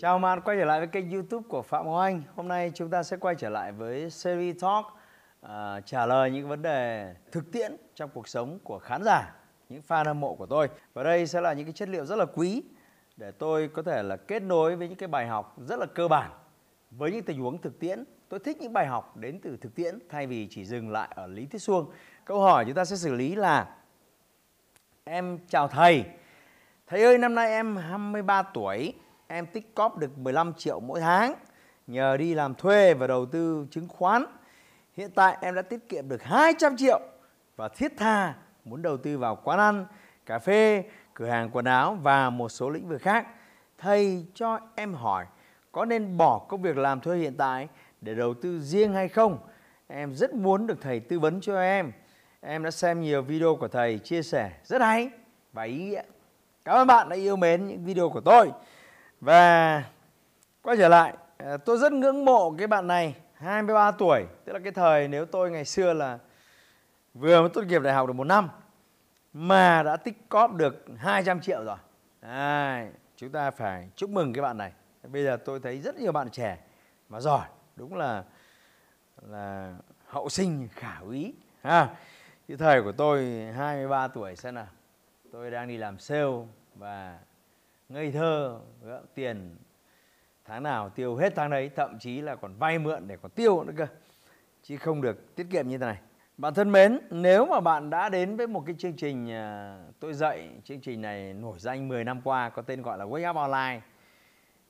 Chào bạn quay trở lại với kênh YouTube của Phạm Ngọc Anh. Hôm nay chúng ta sẽ quay trở lại với series talk uh, trả lời những vấn đề thực tiễn trong cuộc sống của khán giả, những fan hâm mộ của tôi. Và đây sẽ là những cái chất liệu rất là quý để tôi có thể là kết nối với những cái bài học rất là cơ bản với những tình huống thực tiễn. Tôi thích những bài học đến từ thực tiễn thay vì chỉ dừng lại ở lý thuyết suông. Câu hỏi chúng ta sẽ xử lý là Em chào thầy. Thầy ơi, năm nay em 23 tuổi em tích cóp được 15 triệu mỗi tháng nhờ đi làm thuê và đầu tư chứng khoán. Hiện tại em đã tiết kiệm được 200 triệu và thiết tha muốn đầu tư vào quán ăn, cà phê, cửa hàng quần áo và một số lĩnh vực khác. Thầy cho em hỏi có nên bỏ công việc làm thuê hiện tại để đầu tư riêng hay không? Em rất muốn được thầy tư vấn cho em. Em đã xem nhiều video của thầy chia sẻ rất hay và ý nghĩa. Cảm ơn bạn đã yêu mến những video của tôi. Và quay trở lại, ờ, tôi rất ngưỡng mộ cái bạn này, 23 tuổi, tức là cái thời nếu tôi ngày xưa là vừa mới tốt nghiệp đại học được một năm mà đã tích cóp được 200 triệu rồi. Đấy, chúng ta phải chúc mừng cái bạn này. Bây giờ tôi thấy rất nhiều bạn trẻ mà giỏi, đúng là là hậu sinh khả úy ha. Cái thời của tôi 23 tuổi xem nào. Tôi đang đi làm sale và ngây thơ tiền. Tháng nào tiêu hết tháng đấy, thậm chí là còn vay mượn để còn tiêu nữa cơ. Chứ không được tiết kiệm như thế này. Bạn thân mến, nếu mà bạn đã đến với một cái chương trình à, tôi dạy, chương trình này nổi danh 10 năm qua, có tên gọi là Wake Up Online,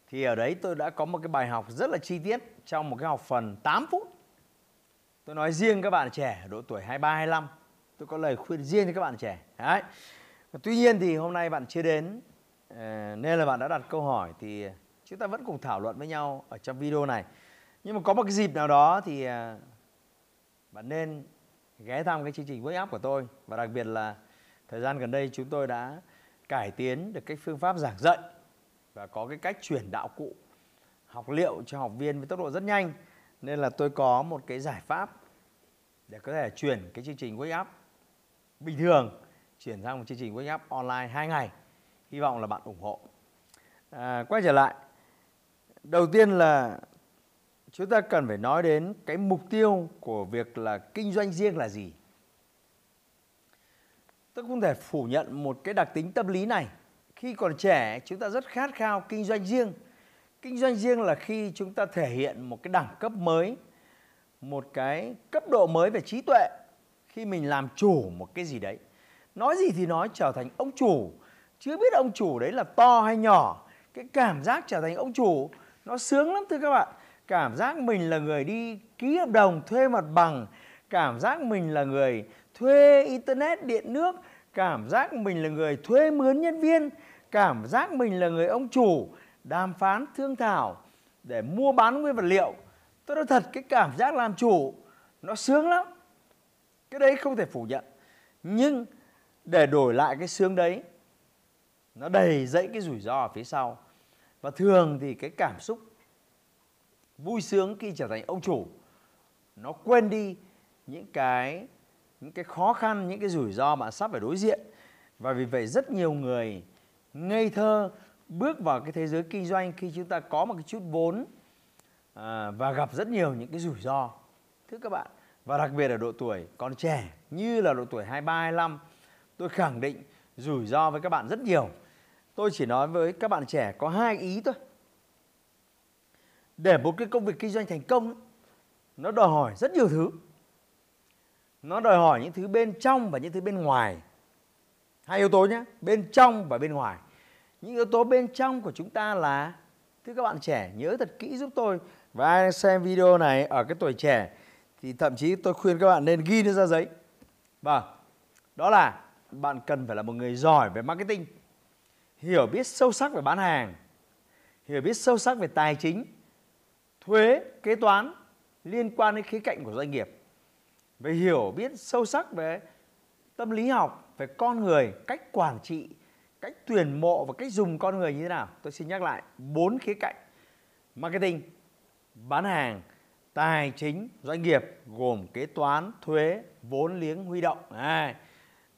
thì ở đấy tôi đã có một cái bài học rất là chi tiết trong một cái học phần 8 phút. Tôi nói riêng các bạn trẻ độ tuổi 23 25 tôi có lời khuyên riêng cho các bạn trẻ. Đấy. Tuy nhiên thì hôm nay bạn chưa đến ờ, nên là bạn đã đặt câu hỏi thì à, chúng ta vẫn cùng thảo luận với nhau ở trong video này. Nhưng mà có một cái dịp nào đó thì à, bạn nên ghé thăm cái chương trình Wake Up của tôi. Và đặc biệt là thời gian gần đây chúng tôi đã cải tiến được cái phương pháp giảng dạy và có cái cách chuyển đạo cụ học liệu cho học viên với tốc độ rất nhanh. Nên là tôi có một cái giải pháp để có thể chuyển cái chương trình Wake Up bình thường, chuyển sang một chương trình Wake Up online 2 ngày hy vọng là bạn ủng hộ. À, quay trở lại. Đầu tiên là chúng ta cần phải nói đến cái mục tiêu của việc là kinh doanh riêng là gì. Tôi không thể phủ nhận một cái đặc tính tâm lý này. Khi còn trẻ chúng ta rất khát khao kinh doanh riêng. Kinh doanh riêng là khi chúng ta thể hiện một cái đẳng cấp mới một cái cấp độ mới về trí tuệ khi mình làm chủ một cái gì đấy. Nói gì thì nói trở thành ông chủ chưa biết ông chủ đấy là to hay nhỏ. Cái cảm giác trở thành ông chủ, nó sướng lắm thưa các bạn. Cảm giác mình là người đi ký hợp đồng thuê mặt bằng, cảm giác mình là người thuê internet, điện nước, cảm giác mình là người thuê mướn nhân viên, cảm giác mình là người ông chủ đàm phán thương thảo để mua bán nguyên vật liệu. Tôi nói thật, cái cảm giác làm chủ, nó sướng lắm. Cái đấy không thể phủ nhận. Nhưng để đổi lại cái sướng đấy nó đầy dẫy cái rủi ro ở phía sau. Và thường thì cái cảm xúc vui sướng khi trở thành ông chủ nó quên đi những cái những cái khó khăn những cái rủi ro mà sắp phải đối diện. Và vì vậy rất nhiều người ngây thơ bước vào cái thế giới kinh doanh khi chúng ta có một cái chút vốn à, và gặp rất nhiều những cái rủi ro. Thưa các bạn và đặc biệt ở độ tuổi còn trẻ như là độ tuổi 23 25 tôi khẳng định rủi ro với các bạn rất nhiều tôi chỉ nói với các bạn trẻ có hai ý thôi. Để một cái công việc kinh doanh thành công, nó đòi hỏi rất nhiều thứ. Nó đòi hỏi những thứ bên trong và những thứ bên ngoài. Hai yếu tố nhé, bên trong và bên ngoài. Những yếu tố bên trong của chúng ta là, thưa các bạn trẻ, nhớ thật kỹ giúp tôi và ai đang xem video này ở cái tuổi trẻ, thì thậm chí tôi khuyên các bạn nên ghi nó ra giấy. Vâng đó là bạn cần phải là một người giỏi về marketing hiểu biết sâu sắc về bán hàng hiểu biết sâu sắc về tài chính thuế kế toán liên quan đến khía cạnh của doanh nghiệp về hiểu biết sâu sắc về tâm lý học về con người cách quản trị cách tuyển mộ và cách dùng con người như thế nào. Tôi xin nhắc lại bốn khía cạnh marketing bán hàng tài chính doanh nghiệp gồm kế toán thuế vốn liếng huy động. À,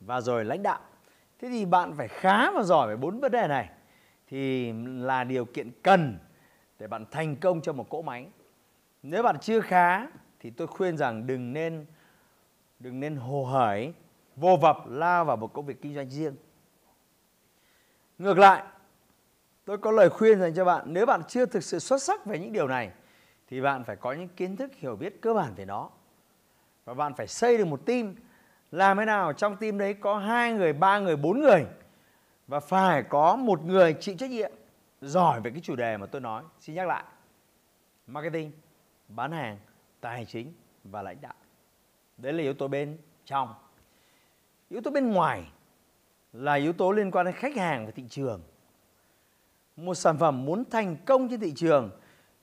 và rồi lãnh đạo thế thì bạn phải khá và giỏi về bốn vấn đề này. Thì là điều kiện cần để bạn thành công trong một cỗ máy. Nếu bạn chưa khá, thì tôi khuyên rằng đừng nên đừng nên hồ hởi, vô vập lao vào một công việc kinh doanh riêng. Ngược lại, tôi có lời khuyên dành cho bạn, nếu bạn chưa thực sự xuất sắc về những điều này, thì bạn phải có những kiến thức hiểu biết cơ bản về nó. Và bạn phải xây được một team làm thế nào trong team đấy có hai người, ba người, bốn người? Và phải có một người chịu trách nhiệm, giỏi về cái chủ đề mà tôi nói. Xin nhắc lại, marketing, bán hàng, tài chính và lãnh đạo. Đấy là yếu tố bên trong. Yếu tố bên ngoài là yếu tố liên quan đến khách hàng và thị trường. Một sản phẩm muốn thành công trên thị trường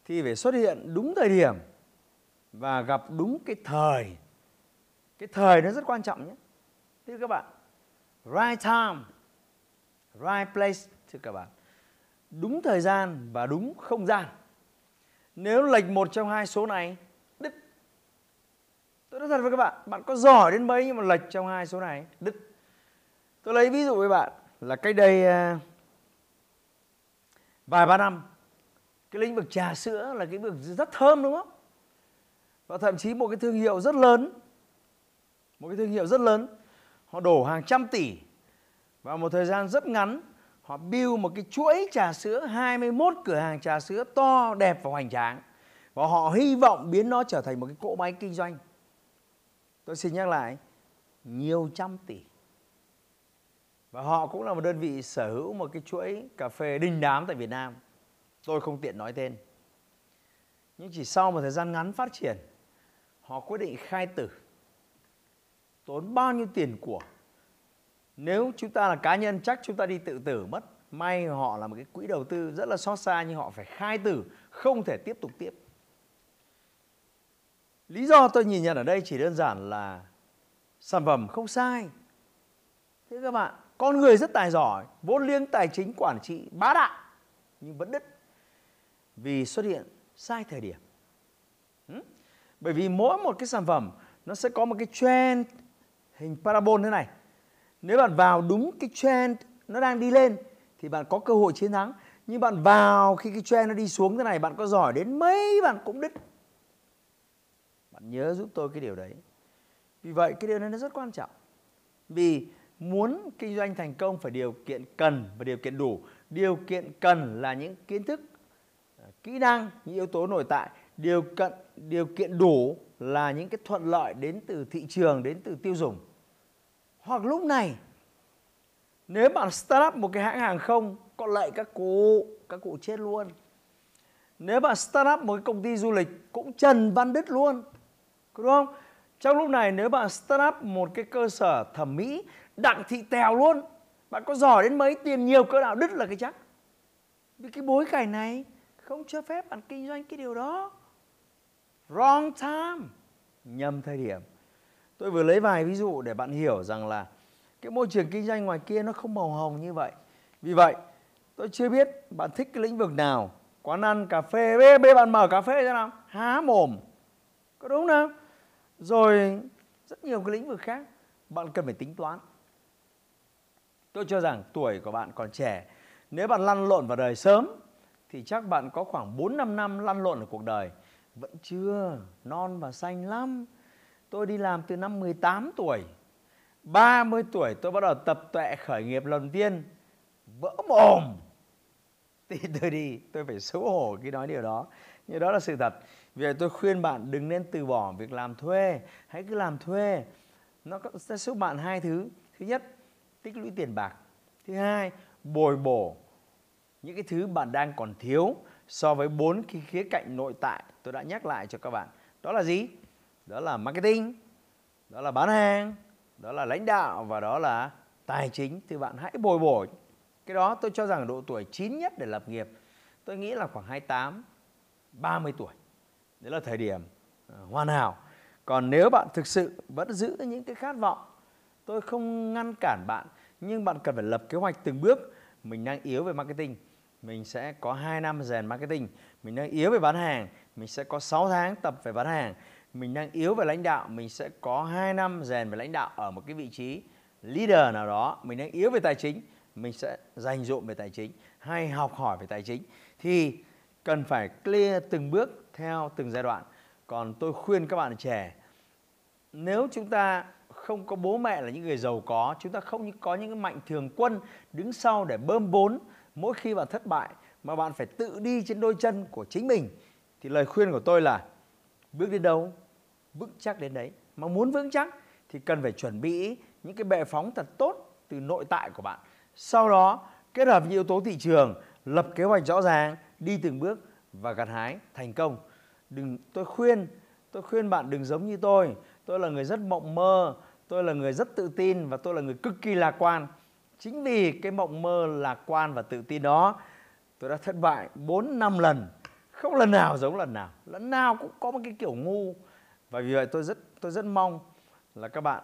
thì phải xuất hiện đúng thời điểm và gặp đúng cái thời cái thời nó rất quan trọng nhé. Thưa các bạn, right time, right place, thưa các bạn. Đúng thời gian và đúng không gian. Nếu lệch một trong hai số này, đứt. Tôi nói thật với các bạn bạn có giỏi đến mấy nhưng mà lệch trong hai số này, đứt. Tôi lấy ví dụ với bạn là cách đây à, vài ba năm, cái lĩnh vực trà sữa là cái lĩnh vực rất thơm, đúng không? Và thậm chí một cái thương hiệu rất lớn một cái thương hiệu rất lớn. Họ đổ hàng trăm tỷ. Và một thời gian rất ngắn, họ build một cái chuỗi trà sữa 21 cửa hàng trà sữa to, đẹp và hoành tráng. Và họ hy vọng biến nó trở thành một cái cỗ máy kinh doanh. Tôi xin nhắc lại, nhiều trăm tỷ. Và họ cũng là một đơn vị sở hữu một cái chuỗi cà phê đình đám tại Việt Nam. Tôi không tiện nói tên. Nhưng chỉ sau một thời gian ngắn phát triển, họ quyết định khai tử tốn bao nhiêu tiền của? Nếu chúng ta là cá nhân, chắc chúng ta đi tự tử mất. May họ là một cái quỹ đầu tư rất là xót xa, nhưng họ phải khai tử, không thể tiếp tục tiếp. Lý do tôi nhìn nhận ở đây chỉ đơn giản là sản phẩm không sai. Thế các bạn, con người rất tài giỏi, vốn liếng tài chính quản trị bá đạo, nhưng vẫn đứt. Vì xuất hiện sai thời điểm. Bởi vì mỗi một cái sản phẩm, nó sẽ có một cái trend hình parabol thế này. Nếu bạn vào đúng cái trend nó đang đi lên thì bạn có cơ hội chiến thắng. Nhưng bạn vào khi cái trend nó đi xuống thế này, bạn có giỏi đến mấy bạn cũng đứt. Bạn nhớ giúp tôi cái điều đấy. Vì vậy cái điều này nó rất quan trọng. Vì muốn kinh doanh thành công phải điều kiện cần và điều kiện đủ. Điều kiện cần là những kiến thức à, kỹ năng, những yếu tố nội tại. Điều kiện điều kiện đủ là những cái thuận lợi đến từ thị trường, đến từ tiêu dùng hoặc lúc này, nếu bạn start up một cái hãng hàng không, có lợi các cụ các cụ chết luôn. Nếu bạn start up một cái công ty du lịch, cũng trần văn đứt luôn đúng không? Trong lúc này, nếu bạn start up một cái cơ sở thẩm mỹ, đặng thị tèo luôn, bạn có giỏi đến mấy, tiền nhiều cỡ nào đứt là cái chắc. Vì cái bối cảnh này, không cho phép bạn kinh doanh cái điều đó. Wrong time. Nhầm thời điểm tôi vừa lấy vài ví dụ để bạn hiểu rằng là cái môi trường kinh doanh ngoài kia nó không màu hồng như vậy. Vì vậy, tôi chưa biết bạn thích cái lĩnh vực nào. Quán ăn, cà phê, bê bê bạn mở cà phê ra nào. Há mồm. Có đúng không rồi rất nhiều cái lĩnh vực khác bạn cần phải tính toán. Tôi cho rằng tuổi của bạn còn trẻ. Nếu bạn lăn lộn vào đời sớm, thì chắc bạn có khoảng 4 5 năm lăn lộn ở cuộc đời. Vẫn chưa, non và xanh lắm tôi đi làm từ năm 18 tuổi. 30 tuổi tôi bắt đầu tập tuệ khởi nghiệp lần tiên vỡ mồm. Thì tôi đi, tôi phải xấu hổ khi nói điều đó. Nhưng đó là sự thật. Vì vậy tôi khuyên bạn đừng nên từ bỏ việc làm thuê. Hãy cứ làm thuê. Nó sẽ giúp bạn hai thứ. Thứ nhất, tích lũy tiền bạc. Thứ hai, bồi bổ những cái thứ bạn đang còn thiếu so với bốn cái khía cạnh nội tại tôi đã nhắc lại cho các bạn. Đó là gì? Đó là marketing, đó là bán hàng, đó là lãnh đạo và đó là tài chính. Thì bạn hãy bồi bổ. Cái đó tôi cho rằng độ tuổi chín nhất để lập nghiệp, tôi nghĩ là khoảng 28 30 tuổi. Đấy là thời điểm ờ, hoàn hảo. Còn nếu bạn thực sự vẫn giữ những cái khát vọng, tôi không ngăn cản bạn, nhưng bạn cần phải lập kế hoạch từng bước. Mình đang yếu về marketing, mình sẽ có 2 năm rèn marketing. Mình đang yếu về bán hàng, mình sẽ có 6 tháng tập về bán hàng mình đang yếu về lãnh đạo, mình sẽ có 2 năm rèn về lãnh đạo ở một cái vị trí leader nào đó. Mình đang yếu về tài chính, mình sẽ dành dụm về tài chính, hay học hỏi về tài chính. Thì cần phải clear từng bước theo từng giai đoạn. Còn tôi khuyên các bạn trẻ, nếu chúng ta không có bố mẹ là những người giàu có, chúng ta không có những cái mạnh thường quân đứng sau để bơm vốn mỗi khi bạn thất bại, mà bạn phải tự đi trên đôi chân của chính mình, thì lời khuyên của tôi là, bước đến đâu? Vững chắc đến đấy. Mà muốn vững chắc thì cần phải chuẩn bị những cái bệ phóng thật tốt từ nội tại của bạn. Sau đó, kết hợp với yếu tố thị trường, lập kế hoạch rõ ràng, đi từng bước và gặt hái thành công. Đừng, tôi khuyên tôi khuyên bạn đừng giống như tôi. Tôi là người rất mộng mơ, tôi là người rất tự tin và tôi là người cực kỳ lạc quan. Chính vì cái mộng mơ, lạc quan và tự tin đó, tôi đã thất bại 4 năm lần. Không lần nào giống lần nào. Lần nào cũng có một cái kiểu ngu và vì vậy tôi rất tôi rất mong là các bạn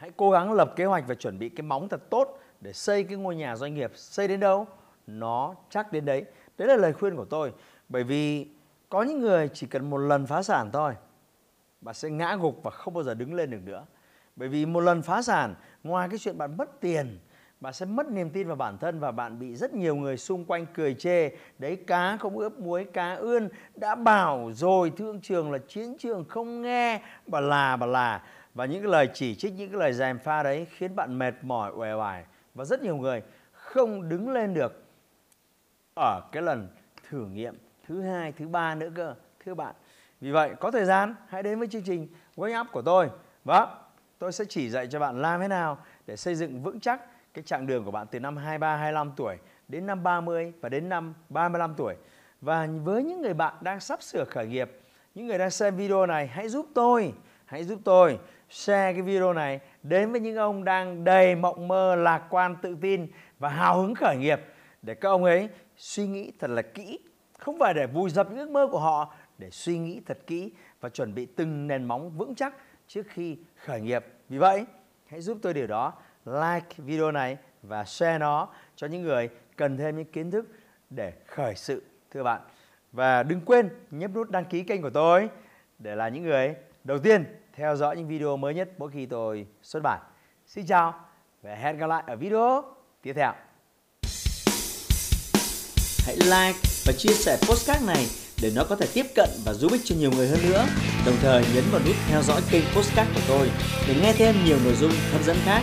hãy cố gắng lập kế hoạch và chuẩn bị cái móng thật tốt để xây cái ngôi nhà doanh nghiệp. Xây đến đâu, nó chắc đến đấy. Đấy là lời khuyên của tôi. Bởi vì có những người chỉ cần một lần phá sản thôi, bạn sẽ ngã gục và không bao giờ đứng lên được nữa. Bởi vì một lần phá sản, ngoài cái chuyện bạn mất tiền bạn sẽ mất niềm tin vào bản thân và bạn bị rất nhiều người xung quanh cười chê. Đấy, cá không ướp muối, cá ươn. Đã bảo rồi, thương trường là chiến trường không nghe. Bà là bà là. Và những cái lời chỉ trích, những cái lời gièm pha đấy khiến bạn mệt mỏi, uể oải. Và rất nhiều người không đứng lên được ở cái lần thử nghiệm thứ hai, thứ ba nữa cơ, thưa bạn. Vì vậy, có thời gian, hãy đến với chương trình Wake Up của tôi. Và tôi sẽ chỉ dạy cho bạn làm thế nào để xây dựng vững chắc cái chặng đường của bạn từ năm 23 25 tuổi đến năm 30 và đến năm 35 tuổi. Và với những người bạn đang sắp sửa khởi nghiệp, những người đang xem video này, hãy giúp tôi, hãy giúp tôi share cái video này đến với những ông đang đầy mộng mơ, lạc quan, tự tin và hào hứng khởi nghiệp để các ông ấy suy nghĩ thật là kỹ. Không phải để vùi dập những ước mơ của họ, để suy nghĩ thật kỹ và chuẩn bị từng nền móng vững chắc trước khi khởi nghiệp. Vì vậy, hãy giúp tôi điều đó like video này và share nó cho những người cần thêm những kiến thức để khởi sự, thưa bạn và đừng quên nhấp nút đăng ký kênh của tôi để là những người đầu tiên theo dõi những video mới nhất mỗi khi tôi xuất bản xin chào và hẹn gặp lại ở video tiếp theo hãy like và chia sẻ postcard này để nó có thể tiếp cận và giúp ích cho nhiều người hơn nữa. Đồng thời nhấn vào nút theo dõi kênh postcard của tôi để nghe thêm nhiều nội dung hấp dẫn khác.